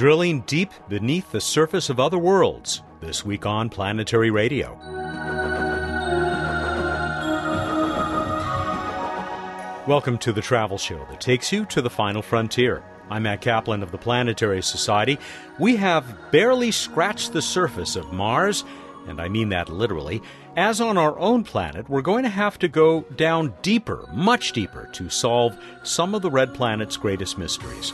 drilling deep beneath the surface of other worlds, this week on Planetary Radio. Welcome to the travel show that takes you to the final frontier. I'm Matt Kaplan of the Planetary Society. We have barely scratched the surface of Mars, and I mean that literally. As on our own planet, we're going to have to go down deeper, much deeper, to solve some of the red planet's greatest mysteries.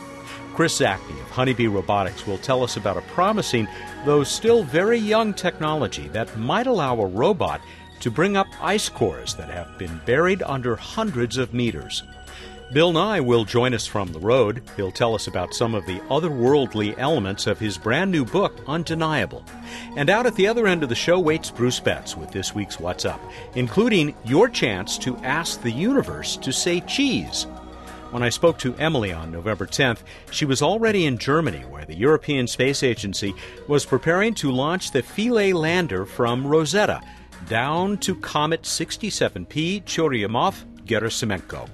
Chris Zacny of Honeybee Robotics will tell us about a promising, though still very young technology that might allow a robot to bring up ice cores that have been buried under hundreds of meters. Bill Nye will join us from the road. He'll tell us about some of the otherworldly elements of his brand new book, Undeniable. And out at the other end of the show waits Bruce Betts with this week's What's Up, including your chance to ask the universe to say cheese. When I spoke to Emily on November 10th, she was already in Germany, where the European Space Agency was preparing to launch the Philae lander from Rosetta down to Comet 67P Churyumov-Gerasimenko.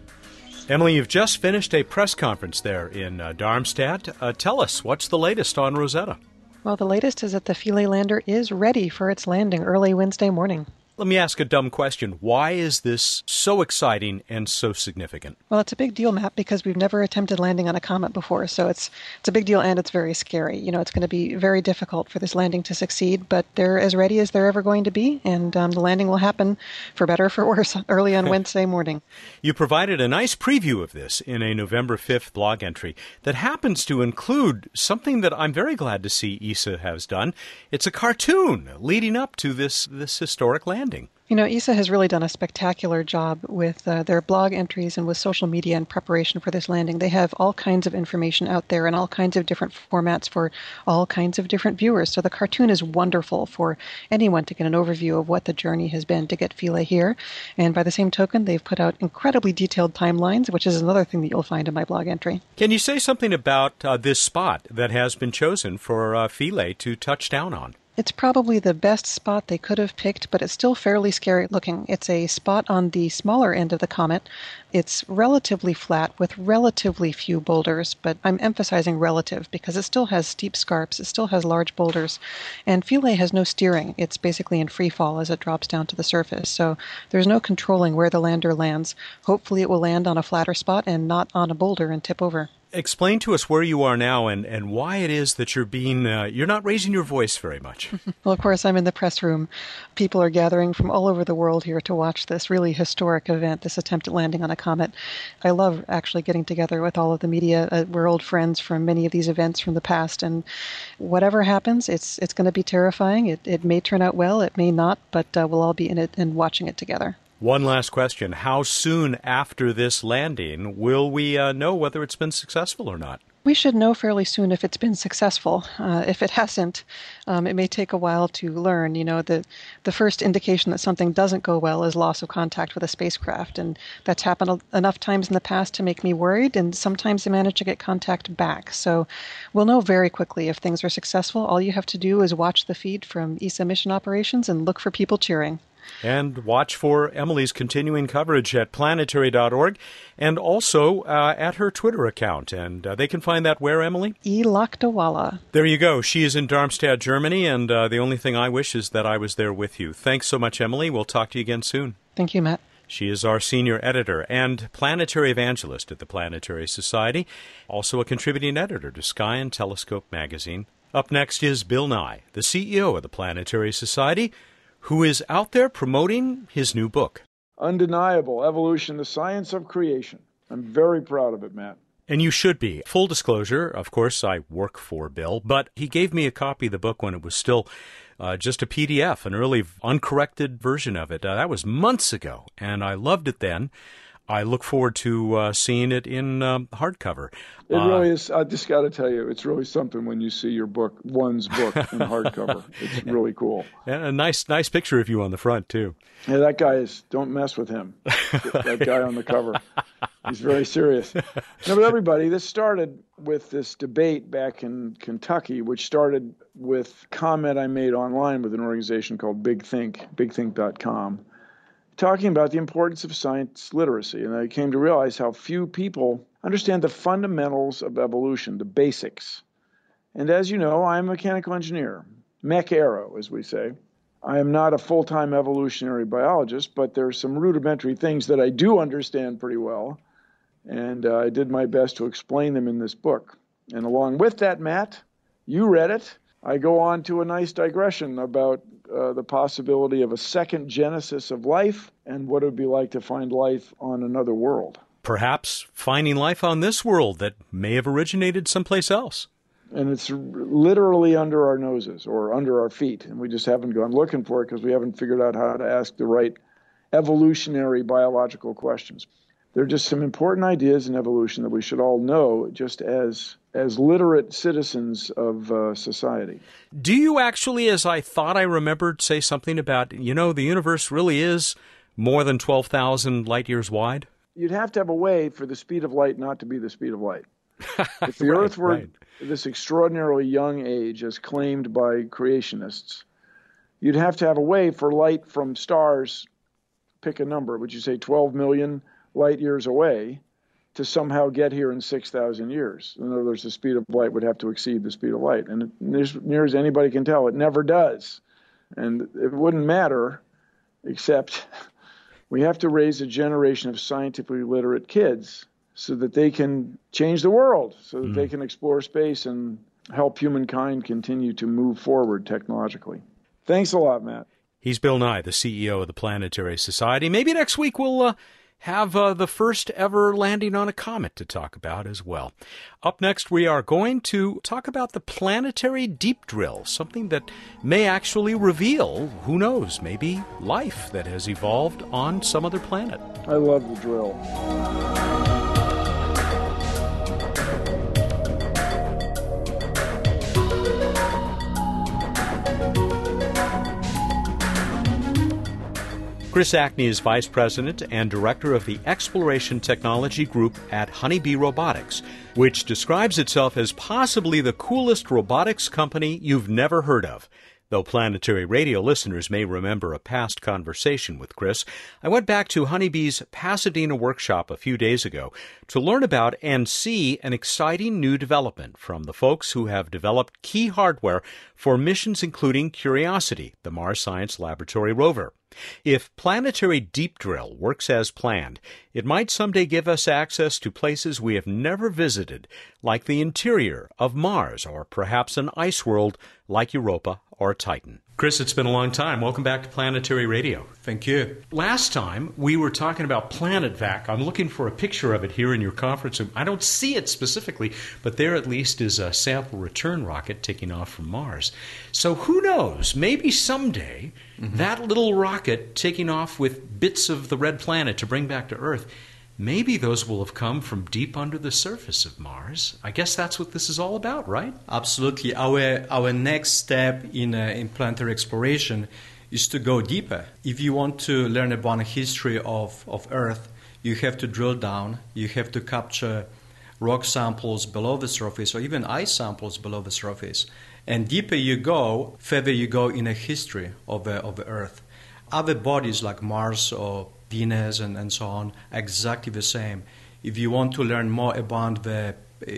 Emily, you've just finished a press conference there in uh, Darmstadt. Uh, tell us, what's the latest on Rosetta? Well, the latest is that the Philae lander is ready for its landing early Wednesday morning. Let me ask a dumb question. Why is this so exciting and so significant? Well, it's a big deal, Matt, because we've never attempted landing on a comet before. So it's it's a big deal and it's very scary. You know, it's going to be very difficult for this landing to succeed, but they're as ready as they're ever going to be, and um, the landing will happen, for better or for worse, early on Wednesday morning. You provided a nice preview of this in a November 5th blog entry that happens to include something that I'm very glad to see ESA has done. It's a cartoon leading up to this this historic landing landing. You know, ESA has really done a spectacular job with uh, their blog entries and with social media in preparation for this landing. They have all kinds of information out there in all kinds of different formats for all kinds of different viewers. So the cartoon is wonderful for anyone to get an overview of what the journey has been to get Philae here. And by the same token, they've put out incredibly detailed timelines, which is another thing that you'll find in my blog entry. Can you say something about uh, this spot that has been chosen for uh, Philae to touch down on? It's probably the best spot they could have picked, but it's still fairly scary looking. It's a spot on the smaller end of the comet. It's relatively flat with relatively few boulders, but I'm emphasizing relative because it still has steep scarps, it still has large boulders, and Philae has no steering. It's basically in free fall as it drops down to the surface, so there's no controlling where the lander lands. Hopefully, it will land on a flatter spot and not on a boulder and tip over explain to us where you are now and, and why it is that you're being uh, you're not raising your voice very much. well, of course, I'm in the press room. People are gathering from all over the world here to watch this really historic event, this attempt at landing on a comet. I love actually getting together with all of the media. Uh, we're old friends from many of these events from the past, and whatever happens, it's it's going to be terrifying. It it may turn out well, it may not, but uh, we'll all be in it and watching it together. One last question. How soon after this landing will we uh, know whether it's been successful or not? We should know fairly soon if it's been successful. Uh, if it hasn't, um, it may take a while to learn. You know, the the first indication that something doesn't go well is loss of contact with a spacecraft, and that's happened enough times in the past to make me worried. And sometimes they manage to get contact back. So we'll know very quickly if things are successful. All you have to do is watch the feed from ESA mission operations and look for people cheering. And watch for Emily's continuing coverage at planetary.org and also uh, at her Twitter account. And uh, they can find that where, Emily? Elakdawalla. There you go. She is in Darmstadt, Germany, and uh, the only thing I wish is that I was there with you. Thanks so much, Emily. We'll talk to you again soon. Thank you, Matt. She is our senior editor and planetary evangelist at the Planetary Society, also a contributing editor to Sky and Telescope magazine. Up next is Bill Nye, the CEO of the Planetary Society who is out there promoting his new book. Undeniable Evolution, the Science of Creation. I'm very proud of it, Matt. And you should be. Full disclosure, of course, I work for Bill, but he gave me a copy of the book when it was still uh, just a PDF, an early uncorrected version of it. Uh, that was months ago, and I loved it then. I look forward to uh, seeing it in um, hardcover. It uh, really is. I just got to tell you, it's really something when you see your book, one's book, in hardcover. It's really cool. And a nice, nice picture of you on the front too. Yeah, that guy is. Don't mess with him. that guy on the cover. He's very serious. No, but everybody, this started with this debate back in Kentucky, which started with comment I made online with an organization called Big Think, bigthink.com talking about the importance of science literacy. And I came to realize how few people understand the fundamentals of evolution, the basics. And as you know, I'm a mechanical engineer, mech aero, as we say. I am not a full time evolutionary biologist, but there are some rudimentary things that I do understand pretty well. And uh, I did my best to explain them in this book. And along with that, Matt, you read it. I go on to a nice digression about uh, the possibility of a second genesis of life and what it would be like to find life on another world. Perhaps finding life on this world that may have originated someplace else and it's literally under our noses or under our feet, and we just haven't gone looking for it because we haven't figured out how to ask the right evolutionary biological questions. There are just some important ideas in evolution that we should all know, just as as literate citizens of uh, society. Do you actually, as I thought I remembered, say something about you know the universe really is more than twelve thousand light years wide? You'd have to have a way for the speed of light not to be the speed of light. if the right, Earth were right. this extraordinarily young age, as claimed by creationists, you'd have to have a way for light from stars, pick a number, would you say 12 million light years away, to somehow get here in 6,000 years? In other words, the speed of light would have to exceed the speed of light. And as near as anybody can tell, it never does. And it wouldn't matter, except we have to raise a generation of scientifically literate kids so that they can change the world, so that mm. they can explore space and help humankind continue to move forward technologically. Thanks a lot, Matt. He's Bill Nye, the CEO of the Planetary Society. Maybe next week we'll uh, have uh, the first ever landing on a comet to talk about as well. Up next, we are going to talk about the planetary deep drill, something that may actually reveal, who knows, maybe life that has evolved on some other planet. I love the drill. Chris Zacny is Vice President and Director of the Exploration Technology Group at Honeybee Robotics, which describes itself as possibly the coolest robotics company you've never heard of. Though planetary radio listeners may remember a past conversation with Chris, I went back to Honeybee's Pasadena workshop a few days ago to learn about and see an exciting new development from the folks who have developed key hardware for missions including Curiosity, the Mars Science Laboratory rover. If Planetary Deep Drill works as planned, it might someday give us access to places we have never visited, like the interior of Mars or perhaps an ice world like Europa or Titan. Chris, it's been a long time. Welcome back to Planetary Radio. Thank you. Last time we were talking about PlanetVac. I'm looking for a picture of it here in your conference room. I don't see it specifically, but there at least is a sample return rocket taking off from Mars. So who knows? Maybe someday mm-hmm. that little rocket taking off with bits of the red planet to bring back to Earth maybe those will have come from deep under the surface of Mars. I guess that's what this is all about, right? Absolutely. Our our next step in uh, in planetary exploration is to go deeper. If you want to learn about the history of, of Earth, you have to drill down. You have to capture rock samples below the surface or even ice samples below the surface. And deeper you go, further you go in a history of, uh, of the Earth. Other bodies like Mars or Venus and, and so on, exactly the same. If you want to learn more about the,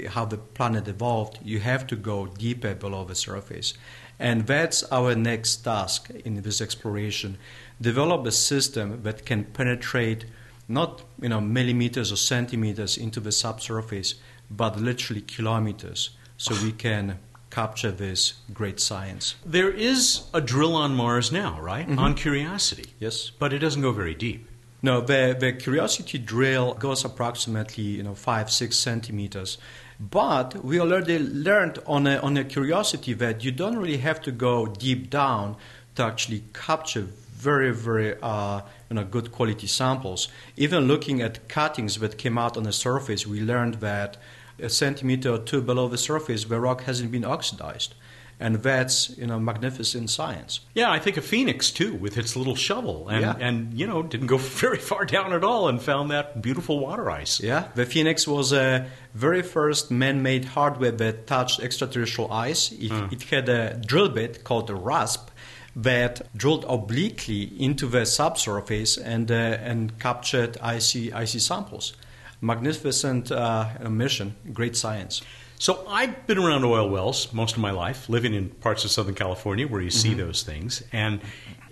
how the planet evolved, you have to go deeper below the surface. And that's our next task in this exploration. Develop a system that can penetrate not you know millimeters or centimeters into the subsurface, but literally kilometers, so we can capture this great science. There is a drill on Mars now, right? Mm-hmm. On Curiosity. Yes. But it doesn't go very deep. No, the, the curiosity drill goes approximately you know five six centimeters, but we already learned on a, on a curiosity that you don't really have to go deep down to actually capture very very uh, you know good quality samples. Even looking at cuttings that came out on the surface, we learned that a centimeter or two below the surface, the rock hasn't been oxidized and that's you know magnificent science. Yeah, I think of Phoenix too, with its little shovel, and yeah. and you know didn't go very far down at all, and found that beautiful water ice. Yeah, the Phoenix was a very first man-made hardware that touched extraterrestrial ice. It, mm. it had a drill bit called a rasp that drilled obliquely into the subsurface and uh, and captured icy icy samples. magnificent uh, mission, great science. So I've been around oil wells most of my life, living in parts of Southern California where you see mm-hmm. those things, and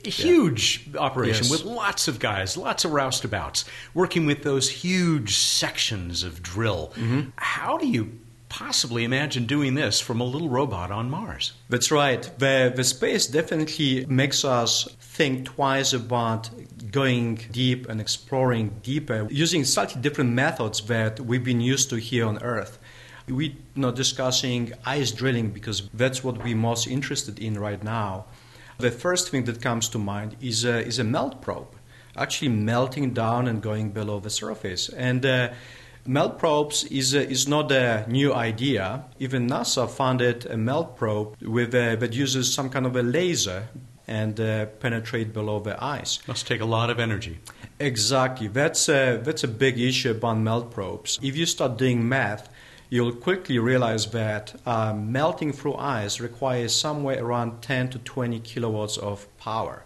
a huge yeah. operation yes. with lots of guys, lots of roustabouts, working with those huge sections of drill. Mm-hmm. How do you possibly imagine doing this from a little robot on Mars? That's right. The, the space definitely makes us think twice about going deep and exploring deeper using slightly different methods that we've been used to here on Earth. We're not discussing ice drilling because that's what we're most interested in right now. The first thing that comes to mind is a, is a melt probe, actually melting down and going below the surface. And uh, melt probes is, a, is not a new idea. Even NASA funded a melt probe with a, that uses some kind of a laser and uh, penetrate below the ice. Must take a lot of energy. Exactly. That's a, that's a big issue about melt probes. If you start doing math, you'll quickly realize that uh, melting through ice requires somewhere around 10 to 20 kilowatts of power.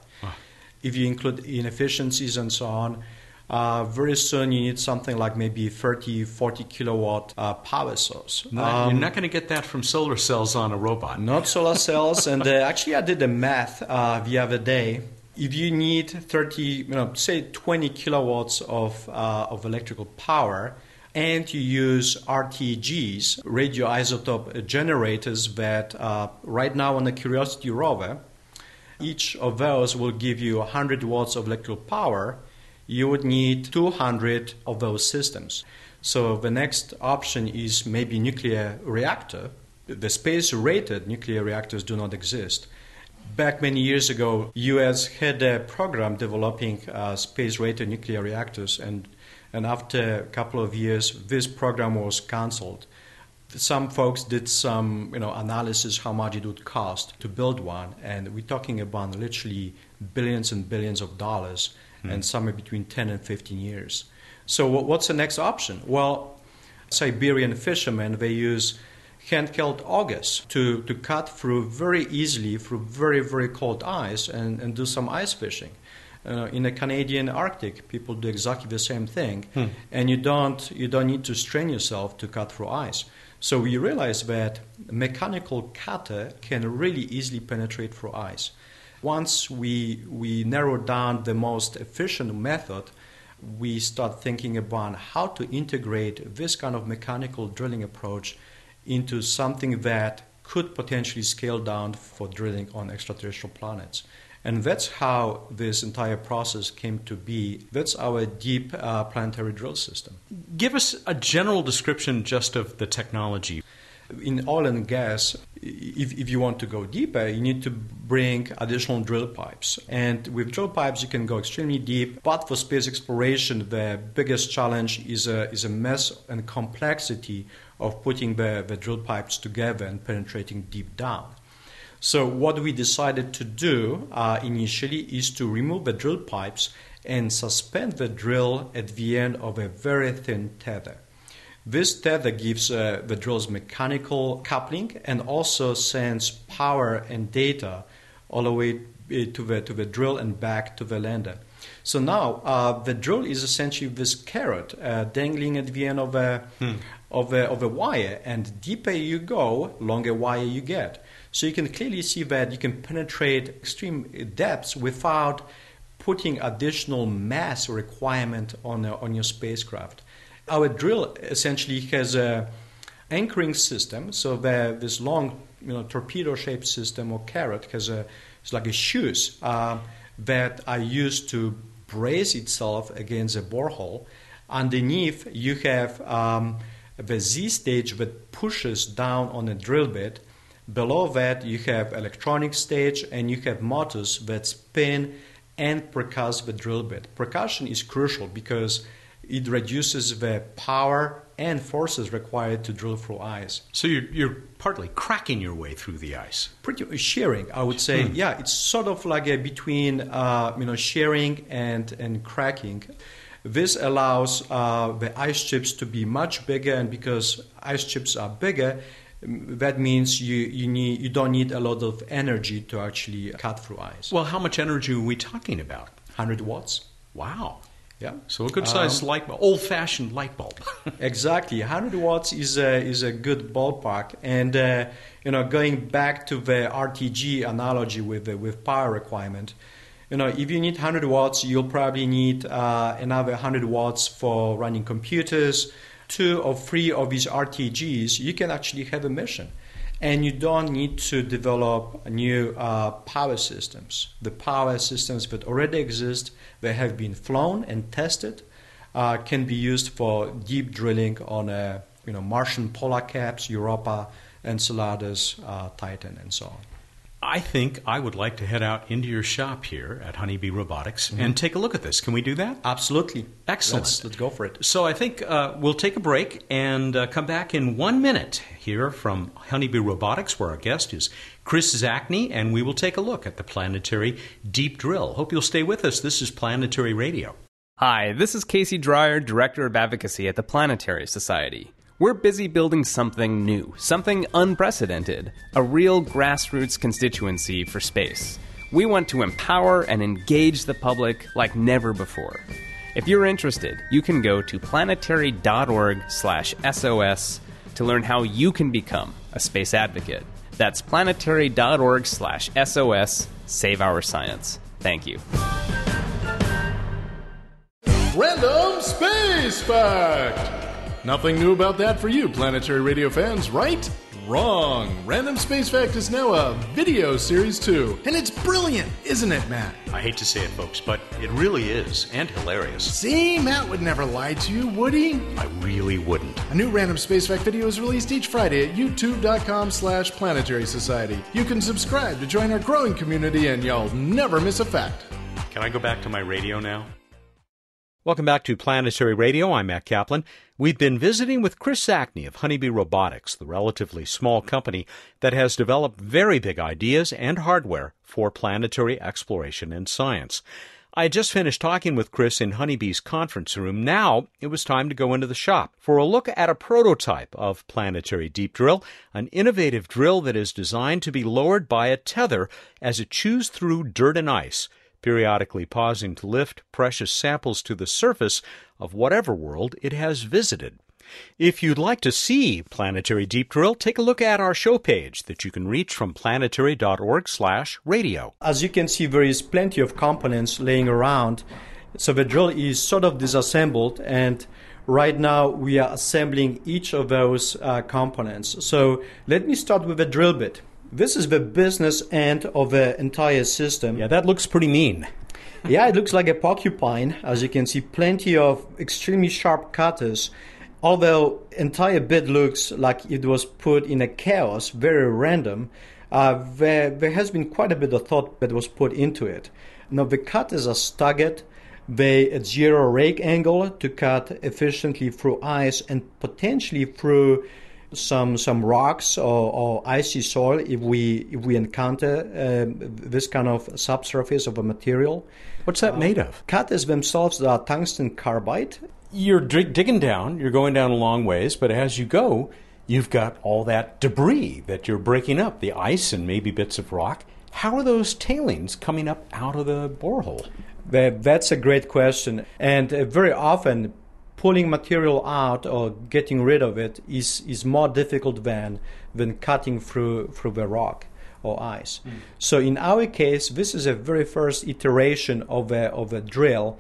If you include inefficiencies and so on, uh, very soon you need something like maybe 30, 40 kilowatt uh, power source. No, um, you're not going to get that from solar cells on a robot. Not solar cells. and uh, actually, I did the math uh, the other day. If you need 30, you know, say 20 kilowatts of, uh, of electrical power, and you use RTGs, radioisotope generators, that uh, right now on the Curiosity rover, each of those will give you 100 watts of electrical power. You would need 200 of those systems. So the next option is maybe nuclear reactor. The space-rated nuclear reactors do not exist. Back many years ago, U.S. had a program developing uh, space-rated nuclear reactors, and and after a couple of years, this program was cancelled. Some folks did some you know, analysis how much it would cost to build one, and we're talking about literally billions and billions of dollars, mm. and somewhere between 10 and 15 years. So, what's the next option? Well, Siberian fishermen, they use hand-held augers to, to cut through very easily through very, very cold ice and, and do some ice fishing. Uh, in the Canadian Arctic, people do exactly the same thing, hmm. and you don't you don't need to strain yourself to cut through ice. So we realize that mechanical cutter can really easily penetrate through ice. Once we we narrow down the most efficient method, we start thinking about how to integrate this kind of mechanical drilling approach into something that could potentially scale down for drilling on extraterrestrial planets. And that's how this entire process came to be. That's our deep uh, planetary drill system. Give us a general description just of the technology. In oil and gas, if, if you want to go deeper, you need to bring additional drill pipes. And with drill pipes, you can go extremely deep. But for space exploration, the biggest challenge is a, is a mess and complexity of putting the, the drill pipes together and penetrating deep down. So what we decided to do uh, initially is to remove the drill pipes and suspend the drill at the end of a very thin tether. This tether gives uh, the drill's mechanical coupling and also sends power and data all the way uh, to the, to the drill and back to the lander. So now uh, the drill is essentially this carrot uh, dangling at the end of a, hmm. of, a, of a wire, and deeper you go, longer wire you get. So you can clearly see that you can penetrate extreme depths without putting additional mass requirement on, uh, on your spacecraft. Our drill essentially has a anchoring system, so that this long you know, torpedo-shaped system or carrot has a it's like a shoes uh, that are used to brace itself against a borehole. Underneath, you have um, the Z stage that pushes down on a drill bit Below that, you have electronic stage and you have motors that spin and percuss the drill bit. Percussion is crucial because it reduces the power and forces required to drill through ice. So you're, you're partly cracking your way through the ice. Pretty shearing, I would say. Hmm. Yeah, it's sort of like a between uh, you know shearing and and cracking. This allows uh, the ice chips to be much bigger, and because ice chips are bigger, that means you, you, need, you don't need a lot of energy to actually cut through ice. Well, how much energy are we talking about? 100 watts. Wow. Yeah. So a good sized um, light bulb, old fashioned light bulb. exactly, 100 watts is a is a good ballpark, and uh, you know, going back to the RTG analogy with the, with power requirement, you know, if you need 100 watts, you'll probably need uh, another 100 watts for running computers. Two or three of these RTGs, you can actually have a mission and you don't need to develop new uh, power systems. The power systems that already exist, they have been flown and tested, uh, can be used for deep drilling on a, you know, Martian polar caps, Europa, Enceladus, uh, Titan, and so on. I think I would like to head out into your shop here at Honeybee Robotics mm-hmm. and take a look at this. Can we do that? Absolutely. Excellent. Let's, let's go for it. So I think uh, we'll take a break and uh, come back in one minute here from Honeybee Robotics, where our guest is Chris Zacny, and we will take a look at the planetary deep drill. Hope you'll stay with us. This is Planetary Radio. Hi, this is Casey Dreyer, Director of Advocacy at the Planetary Society. We're busy building something new, something unprecedented, a real grassroots constituency for space. We want to empower and engage the public like never before. If you're interested, you can go to planetary.org/sos to learn how you can become a space advocate. That's planetary.org/sos. Save our science. Thank you. Random Space Fact. Nothing new about that for you, Planetary Radio fans, right? Wrong. Random Space Fact is now a video series too. And it's brilliant, isn't it, Matt? I hate to say it, folks, but it really is, and hilarious. See, Matt would never lie to you, would he? I really wouldn't. A new Random Space Fact video is released each Friday at youtube.com slash planetary society. You can subscribe to join our growing community and you'll never miss a fact. Can I go back to my radio now? Welcome back to Planetary Radio. I'm Matt Kaplan. We've been visiting with Chris Zacny of Honeybee Robotics, the relatively small company that has developed very big ideas and hardware for planetary exploration and science. I had just finished talking with Chris in Honeybee's conference room. Now it was time to go into the shop for a look at a prototype of Planetary Deep Drill, an innovative drill that is designed to be lowered by a tether as it chews through dirt and ice periodically pausing to lift precious samples to the surface of whatever world it has visited. If you'd like to see Planetary Deep Drill, take a look at our show page that you can reach from planetary.org/radio. As you can see, there is plenty of components laying around. So the drill is sort of disassembled, and right now we are assembling each of those uh, components. So let me start with the drill bit. This is the business end of the entire system. Yeah, that looks pretty mean. yeah, it looks like a porcupine. As you can see, plenty of extremely sharp cutters. Although entire bit looks like it was put in a chaos, very random, uh, there, there has been quite a bit of thought that was put into it. Now the cutters are staggered. They at zero rake angle to cut efficiently through ice and potentially through some some rocks or, or, icy soil if we if we encounter uh, this kind of subsurface of a material. What's that uh, made of? Cutters themselves are tungsten carbide. You're dig- digging down. You're going down a long ways, but as you go, you've got all that debris that you're breaking up, the ice and maybe bits of rock. How are those tailings coming up out of the borehole? That, that's a great question, and uh, very often pulling material out or getting rid of it is, is more difficult than, than cutting through, through the rock or ice. Mm. So in our case, this is a very first iteration of a, of a drill.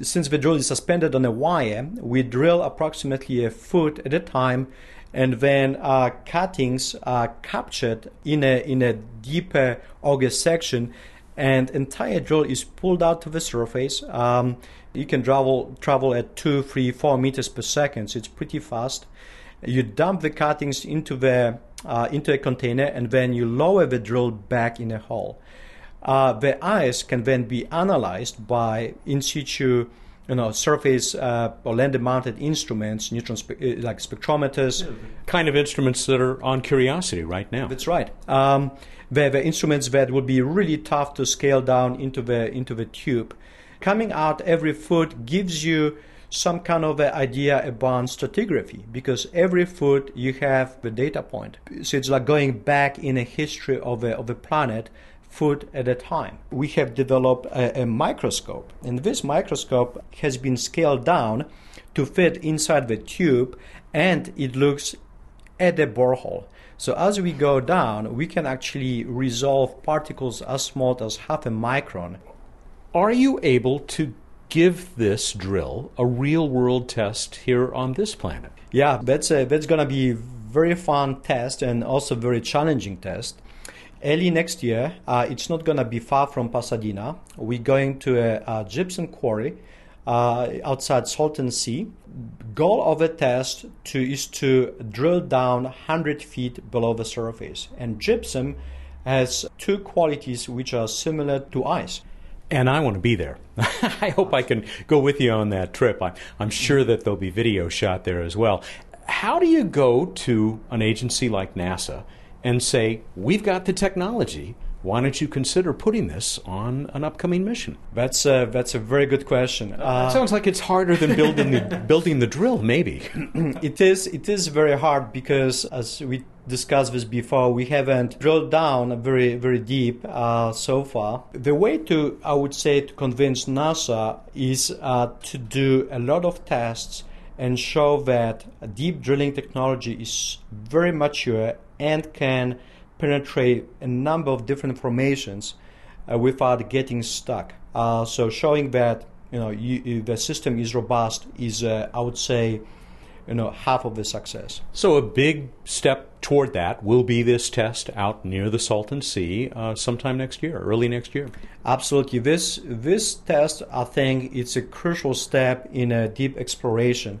Since the drill is suspended on a wire, we drill approximately a foot at a time, and then uh, cuttings are captured in a in a deeper auger section, and entire drill is pulled out to the surface. Um, you can travel travel at two, three, four meters per second. So it's pretty fast. You dump the cuttings into the uh, into a container, and then you lower the drill back in a hole. Uh, the ice can then be analyzed by in situ you know, surface uh, or lander-mounted instruments, neutron spe- uh, like spectrometers, yeah, kind of instruments that are on Curiosity right now. That's right. Um, the, the instruments that would be really tough to scale down into the into the tube coming out every foot gives you some kind of an idea about stratigraphy because every foot you have the data point. So it's like going back in a history of a, of a planet foot at a time. We have developed a, a microscope, and this microscope has been scaled down to fit inside the tube, and it looks at the borehole. So as we go down, we can actually resolve particles as small as half a micron. Are you able to give this drill a real world test here on this planet? Yeah, that's a, that's gonna be very fun test and also very challenging test. Early next year, uh, it's not gonna be far from Pasadena. We're going to a, a gypsum quarry uh, outside Salton Sea. Goal of the test to, is to drill down 100 feet below the surface. And gypsum has two qualities which are similar to ice. And I want to be there. I hope I can go with you on that trip. I, I'm sure that there'll be video shot there as well. How do you go to an agency like NASA and say, We've got the technology, why don't you consider putting this on an upcoming mission? That's a, that's a very good question. Uh, sounds like it's harder than building the, building the drill, maybe. it is it is very hard because, as we discussed this before, we haven't drilled down very very deep uh, so far. The way to I would say to convince NASA is uh, to do a lot of tests and show that deep drilling technology is very mature and can penetrate a number of different formations uh, without getting stuck. Uh, so showing that you know you, the system is robust is uh, I would say you know half of the success. So a big step toward that will be this test out near the Salton Sea uh, sometime next year, early next year. Absolutely, this this test I think it's a crucial step in a deep exploration.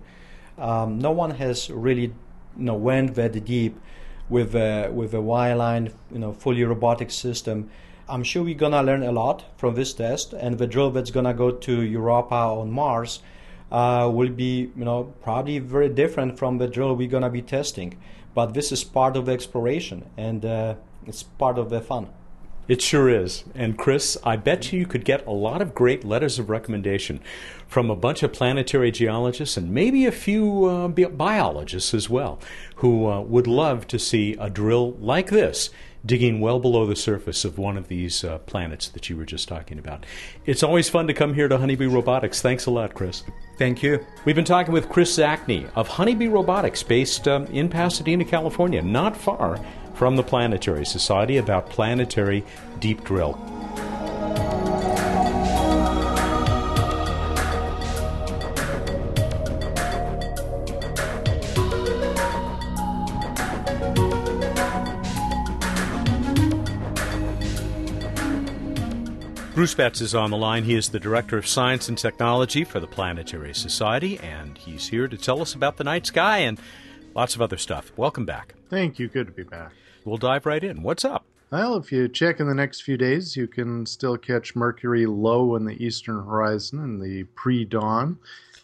Um, no one has really you know went that deep with a, with a wireline, you know, fully robotic system. I'm sure we're gonna learn a lot from this test, and the drill that's gonna go to Europa on Mars uh, will be, you know, probably very different from the drill we're gonna be testing. But this is part of the exploration, and uh, it's part of the fun. It sure is. And Chris, I bet you you could get a lot of great letters of recommendation from a bunch of planetary geologists and maybe a few uh, biologists as well who uh, would love to see a drill like this digging well below the surface of one of these uh, planets that you were just talking about. It's always fun to come here to Honeybee Robotics. Thanks a lot, Chris. Thank you. We've been talking with Chris Zacny of Honeybee Robotics, based um, in Pasadena, California, not far from the Planetary Society about planetary deep drill. Bruce Betts is on the line. He is the Director of Science and Technology for the Planetary Society, and he's here to tell us about the night sky and lots of other stuff. Welcome back. Thank you. Good to be back. We'll dive right in. What's up? Well, if you check in the next few days, you can still catch Mercury low in the eastern horizon in the pre dawn.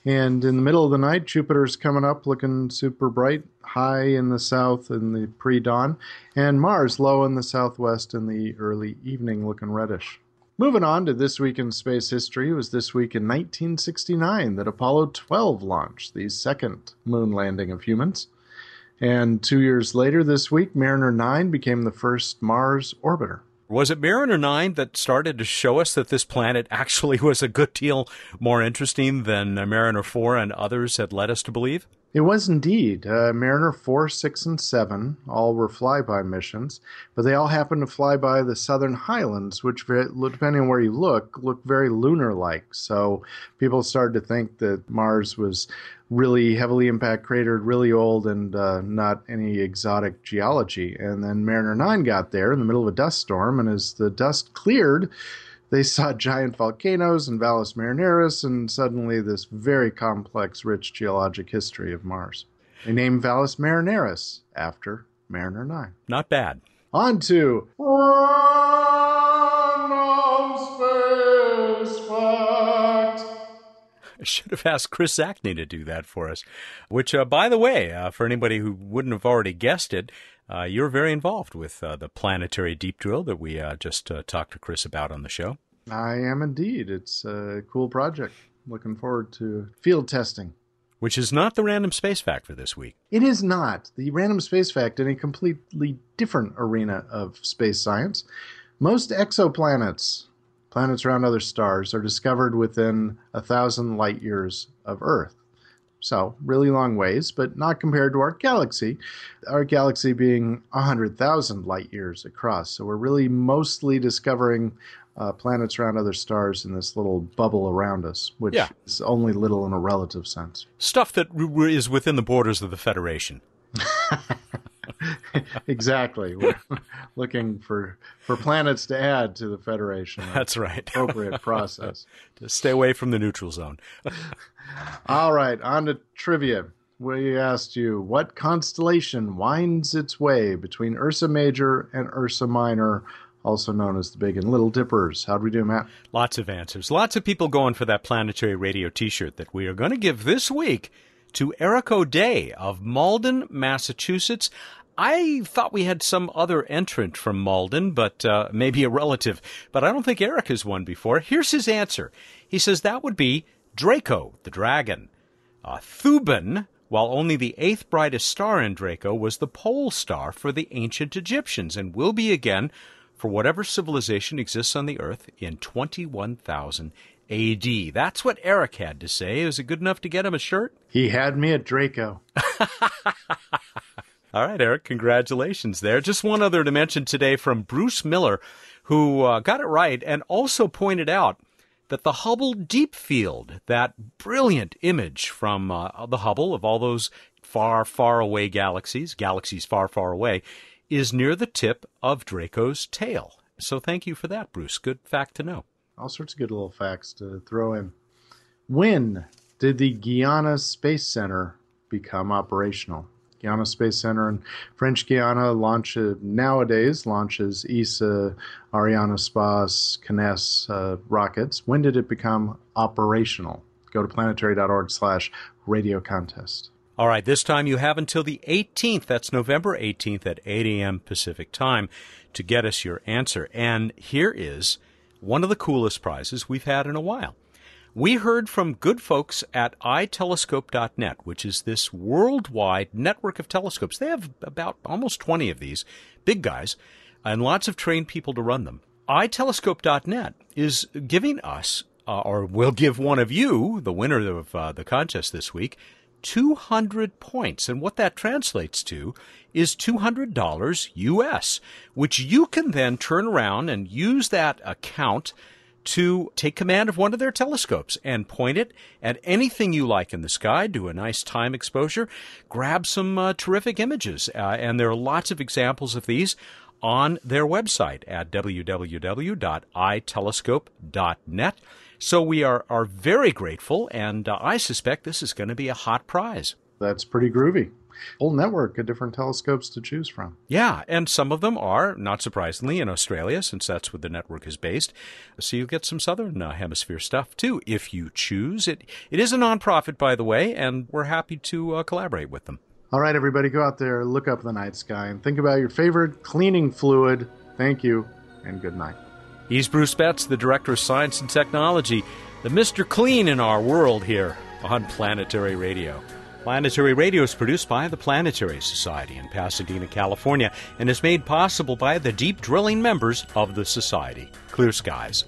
And in the middle of the night, Jupiter's coming up looking super bright, high in the south in the pre dawn, and Mars low in the southwest in the early evening looking reddish. Moving on to this week in space history, it was this week in 1969 that Apollo 12 launched, the second moon landing of humans. And two years later this week, Mariner 9 became the first Mars orbiter. Was it Mariner 9 that started to show us that this planet actually was a good deal more interesting than Mariner 4 and others had led us to believe? It was indeed. Uh, Mariner 4, 6, and 7 all were flyby missions, but they all happened to fly by the southern highlands, which, depending on where you look, look very lunar like. So people started to think that Mars was really heavily impact cratered, really old, and uh, not any exotic geology. And then Mariner 9 got there in the middle of a dust storm, and as the dust cleared, they saw giant volcanoes and Valles Marineris, and suddenly this very complex, rich geologic history of Mars. They named Valles Marineris after Mariner 9. Not bad. On to I should have asked Chris Zacny to do that for us. Which, uh, by the way, uh, for anybody who wouldn't have already guessed it, uh, you're very involved with uh, the planetary deep drill that we uh, just uh, talked to Chris about on the show. I am indeed. It's a cool project. Looking forward to field testing. Which is not the random space fact for this week. It is not. The random space fact in a completely different arena of space science Most exoplanets, planets around other stars, are discovered within a thousand light years of Earth. So, really long ways, but not compared to our galaxy. Our galaxy being 100,000 light years across. So, we're really mostly discovering uh, planets around other stars in this little bubble around us, which Yeah. is only little in a relative sense. Stuff that is within the borders of the Federation. exactly. We're looking for, for planets to add to the Federation. That's right. Appropriate process. to stay away from the neutral zone. All right, on to trivia. We asked you what constellation winds its way between Ursa Major and Ursa Minor, also known as the Big and Little Dippers. How'd we do, Matt? Lots of answers. Lots of people going for that planetary radio t shirt that we are going to give this week to Eric O'Day of Malden, Massachusetts. I thought we had some other entrant from Malden, but uh, maybe a relative. But I don't think Eric has won before. Here's his answer. He says that would be Draco, the dragon. Uh, Thuban, while only the eighth brightest star in Draco, was the pole star for the ancient Egyptians and will be again for whatever civilization exists on the earth in 21,000 AD. That's what Eric had to say. Is it good enough to get him a shirt? He had me at Draco. All right, Eric, congratulations there. Just one other to mention today from Bruce Miller, who uh, got it right and also pointed out that the Hubble Deep Field, that brilliant image from uh, the Hubble of all those far, far away galaxies, galaxies far, far away, is near the tip of Draco's tail. So thank you for that, Bruce. Good fact to know. All sorts of good little facts to throw in. When did the Guiana Space Center become operational? Guiana Space Center in French Guiana launches nowadays launches ESA, Arianespace, Kinéis uh, rockets. When did it become operational? Go to planetary.org slash radio contest. All right, this time you have until the 18th. That's November 18th at 8 a.m. Pacific time to get us your answer. And here is one of the coolest prizes we've had in a while. We heard from good folks at itelescope.net, which is this worldwide network of telescopes. They have about almost 20 of these, big guys, and lots of trained people to run them. itelescope.net is giving us, uh, or will give one of you, the winner of uh, the contest this week, 200 points. And what that translates to is $200 US, which you can then turn around and use that account to take command of one of their telescopes and point it at anything you like in the sky, do a nice time exposure, grab some uh, terrific images. Uh, and there are lots of examples of these on their website at www.itelescope.net. So we are, are very grateful, and uh, I suspect this is going to be a hot prize. That's pretty groovy. Whole network of different telescopes to choose from. Yeah, and some of them are, not surprisingly, in Australia, since that's where the network is based. So you'll get some southern uh, hemisphere stuff too, if you choose. It it is a nonprofit, by the way, and we're happy to uh, collaborate with them. All right, everybody, go out there, look up the night sky, and think about your favorite cleaning fluid. Thank you, and good night. He's Bruce Betts, the Director of Science and Technology, the Mr. Clean in our world here on Planetary Radio. Planetary Radio is produced by the Planetary Society in Pasadena, California, and is made possible by the deep drilling members of the Society. Clear skies.